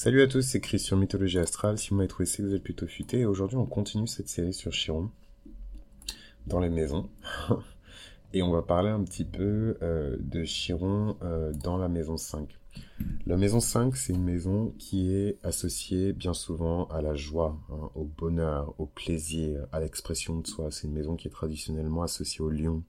Salut à tous, c'est Chris sur Mythologie Astrale. Si vous m'avez trouvé, c'est que vous êtes plutôt futé. Et aujourd'hui, on continue cette série sur Chiron dans les maisons. Et on va parler un petit peu euh, de Chiron euh, dans la maison 5. La maison 5, c'est une maison qui est associée bien souvent à la joie, hein, au bonheur, au plaisir, à l'expression de soi. C'est une maison qui est traditionnellement associée au lion.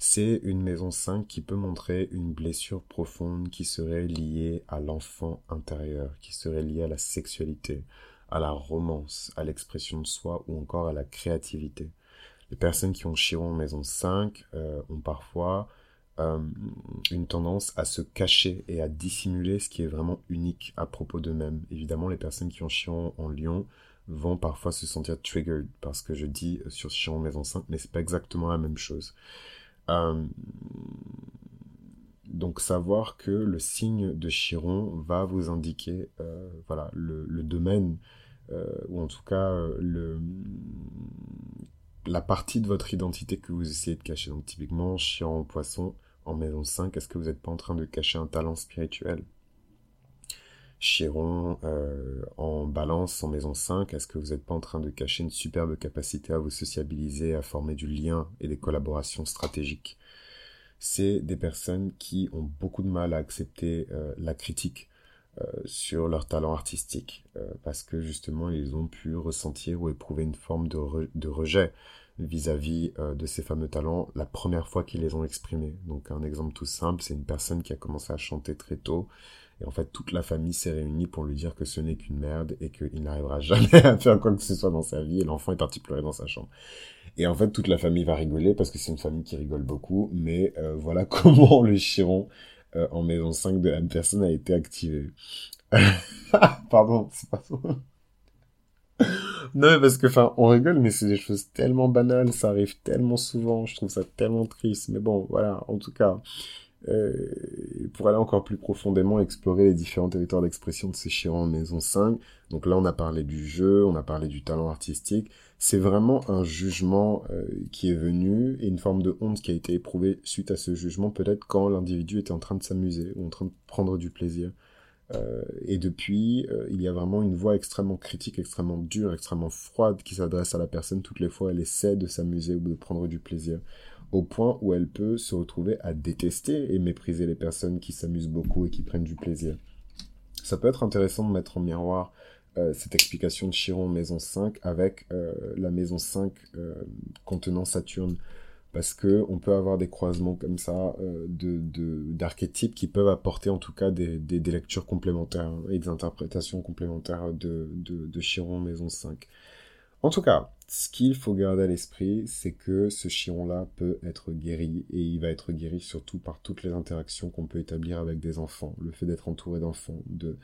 C'est une maison 5 qui peut montrer une blessure profonde qui serait liée à l'enfant intérieur, qui serait liée à la sexualité, à la romance, à l'expression de soi ou encore à la créativité. Les personnes qui ont Chiron en maison 5 euh, ont parfois euh, une tendance à se cacher et à dissimuler ce qui est vraiment unique à propos d'eux-mêmes. Évidemment, les personnes qui ont Chiron en Lion vont parfois se sentir triggered parce que je dis sur Chiron maison 5, mais c'est pas exactement la même chose. Euh, donc savoir que le signe de Chiron va vous indiquer euh, voilà le, domaine euh, ou en tout cas le la partie de votre identité que vous essayez de cacher. Donc typiquement Chiron poisson en maison 5, est-ce que vous n'êtes pas en train de cacher un talent spirituel? Chiron euh, en balance en maison 5, est-ce que vous n'êtes pas en train de cacher une superbe capacité à vous sociabiliser, à former du lien et des collaborations stratégiques? C'est des personnes qui ont beaucoup de mal à accepter euh, la critique euh, sur leur talent artistique, parce que justement ils ont pu ressentir ou éprouver une forme de, de rejet vis-à-vis de ces fameux talents la première fois qu'ils les ont exprimés. Donc un exemple tout simple, c'est une personne qui a commencé à chanter très tôt, et en fait, toute la famille s'est réunie pour lui dire que ce n'est qu'une merde et qu'il n'arrivera jamais à faire quoi que ce soit dans sa vie. Et l'enfant est parti pleurer dans sa chambre. Et en fait, toute la famille va rigoler parce que c'est une famille qui rigole beaucoup. Mais euh, voilà comment le chiron euh, en maison 5 de Anderson a été activé. Pardon, c'est pas ça. non, mais parce que, enfin, on rigole, mais c'est des choses tellement banales, ça arrive tellement souvent, je trouve ça tellement triste. Mais bon, voilà, en tout cas, euh, pour aller encore plus profondément explorer les différents territoires d'expression de ces Chiron en maison 5. Donc là, on a parlé du jeu, on a parlé du talent artistique. C'est vraiment un jugement euh, qui est venu et une forme de honte qui a été éprouvée suite à ce jugement, peut-être quand l'individu était en train de s'amuser ou en train de prendre du plaisir. Euh, et depuis, il y a vraiment une voix extrêmement critique, extrêmement dure, extrêmement froide qui s'adresse à la personne toutes les fois elle essaie de s'amuser ou de prendre du plaisir au point où elle peut se retrouver à détester et mépriser les personnes qui s'amusent beaucoup et qui prennent du plaisir. Ça peut être intéressant de mettre en miroir euh, cette explication de Chiron maison 5 avec euh, la maison 5 euh, contenant Saturne parce que on peut avoir des croisements comme ça de d'archétypes qui peuvent apporter en tout cas des, des, lectures complémentaires et des interprétations complémentaires de, de, de Chiron maison 5. En tout cas, ce qu'il faut garder à l'esprit, c'est que ce chiron-là peut être guéri, et il va être guéri surtout par toutes les interactions qu'on peut établir avec des enfants. Le fait d'être entouré d'enfants, de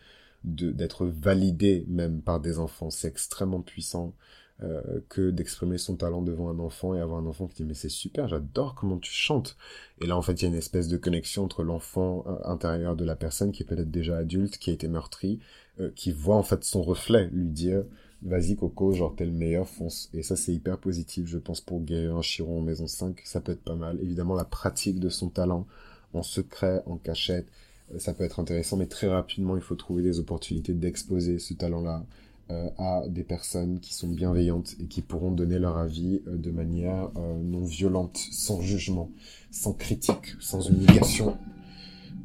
d'être validé même par des enfants, c'est extrêmement puissant. Euh, que d'exprimer son talent devant un enfant et avoir un enfant qui dit mais c'est super, j'adore comment tu chantes. Et là en fait il y a une espèce de connexion entre l'enfant euh, intérieur de la personne qui est peut-être déjà adulte, qui a été meurtri, euh, qui voit en fait son reflet lui dire vas-y Coco, genre t'es le meilleur, fonce. Et ça c'est hyper positif, je pense, pour guérir un chiron en maison 5, ça peut être pas mal. Évidemment, la pratique de son talent en secret, en cachette, euh, ça peut être intéressant, mais très rapidement, il faut trouver des opportunités d'exposer ce talent-là euh, à des personnes qui sont bienveillantes et qui pourront donner leur avis euh, de manière non violente, sans jugement, sans critique, sans humiliation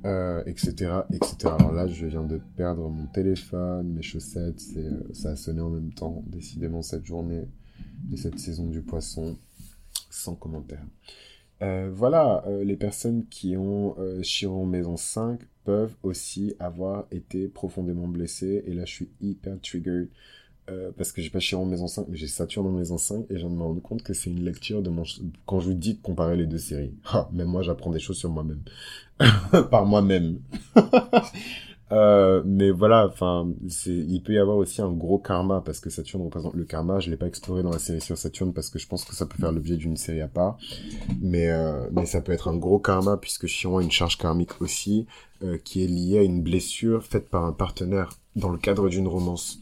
euh, etc., etc. Alors là, je viens de perdre mon téléphone, mes chaussettes, euh, ça a sonné en même temps, décidément, cette journée de cette saison du poisson, sans commentaire. Euh, voilà, les personnes qui ont Chiron maison 5 peuvent aussi avoir été profondément blessées, et là, je suis hyper triggered euh, parce que j'ai pas Chiron maison 5, mais j'ai Saturne en maison 5, et je me rendre compte que c'est une lecture de mon... Quand je vous dis de comparer les deux séries, ah, même moi j'apprends des choses sur moi-même. Par moi-même. euh, mais voilà, enfin, il peut y avoir aussi un gros karma, parce que Saturne représente le karma, je l'ai pas exploré dans la série sur Saturne, parce que je pense que ça peut faire l'objet d'une série à part, mais, euh, mais ça peut être un gros karma, puisque Chiron a une charge karmique aussi, euh, qui est liée à une blessure faite par un partenaire dans le cadre d'une romance.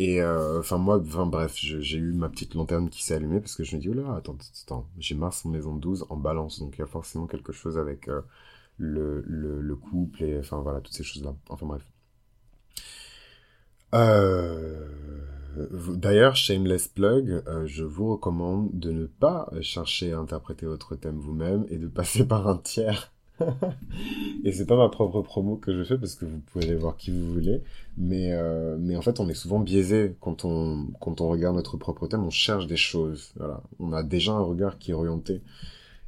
Et euh, enfin moi, enfin bref, j'ai eu ma petite lanterne qui s'est allumée parce que je me dis oh là, attends, attends, j'ai Mars en maison 12 en balance, donc il y a forcément quelque chose avec euh, le, le, le, couple et enfin voilà toutes ces choses là. Enfin bref. Euh, D'ailleurs, shameless plug, je vous recommande de ne pas chercher à interpréter votre thème vous-même et de passer par un tiers. et c'est pas ma propre promo que je fais parce que vous pouvez aller voir qui vous voulez, mais euh, mais en fait on est souvent biaisé quand on quand on regarde notre propre thème, on cherche des choses. Voilà, on a déjà un regard qui est orienté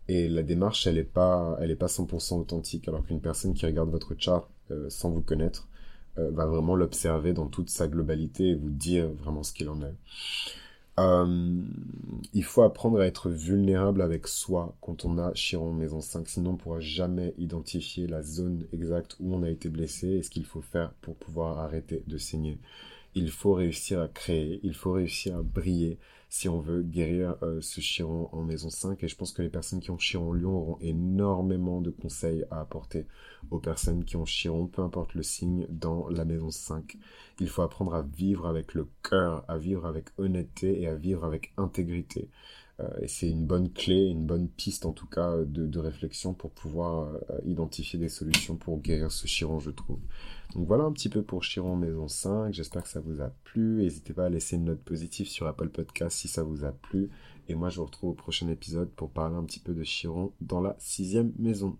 et la démarche elle est pas elle est pas 100% authentique alors qu'une personne qui regarde votre chart euh, sans vous connaître euh, va vraiment l'observer dans toute sa globalité et vous dire vraiment ce qu'il en est. Euh, il faut apprendre à être vulnérable avec soi quand on a Chiron maison 5, sinon on ne pourra jamais identifier la zone exacte où on a été blessé et ce qu'il faut faire pour pouvoir arrêter de saigner. Il faut réussir à créer, il faut réussir à briller, si on veut guérir euh, ce Chiron en maison 5. Et je pense que les personnes qui ont Chiron Lion auront énormément de conseils à apporter aux personnes qui ont Chiron, peu importe le signe, dans la maison 5. Il faut apprendre à vivre avec le cœur, à vivre avec honnêteté et à vivre avec intégrité. Euh, et c'est une bonne clé, une bonne piste en tout cas de, réflexion pour pouvoir euh, identifier des solutions pour guérir ce Chiron, je trouve. Donc voilà un petit peu pour Chiron Maison 5. J'espère que ça vous a plu. N'hésitez pas à laisser une note positive sur Apple Podcast si ça vous a plu. Et moi, je vous retrouve au prochain épisode pour parler un petit peu de Chiron dans la sixième maison.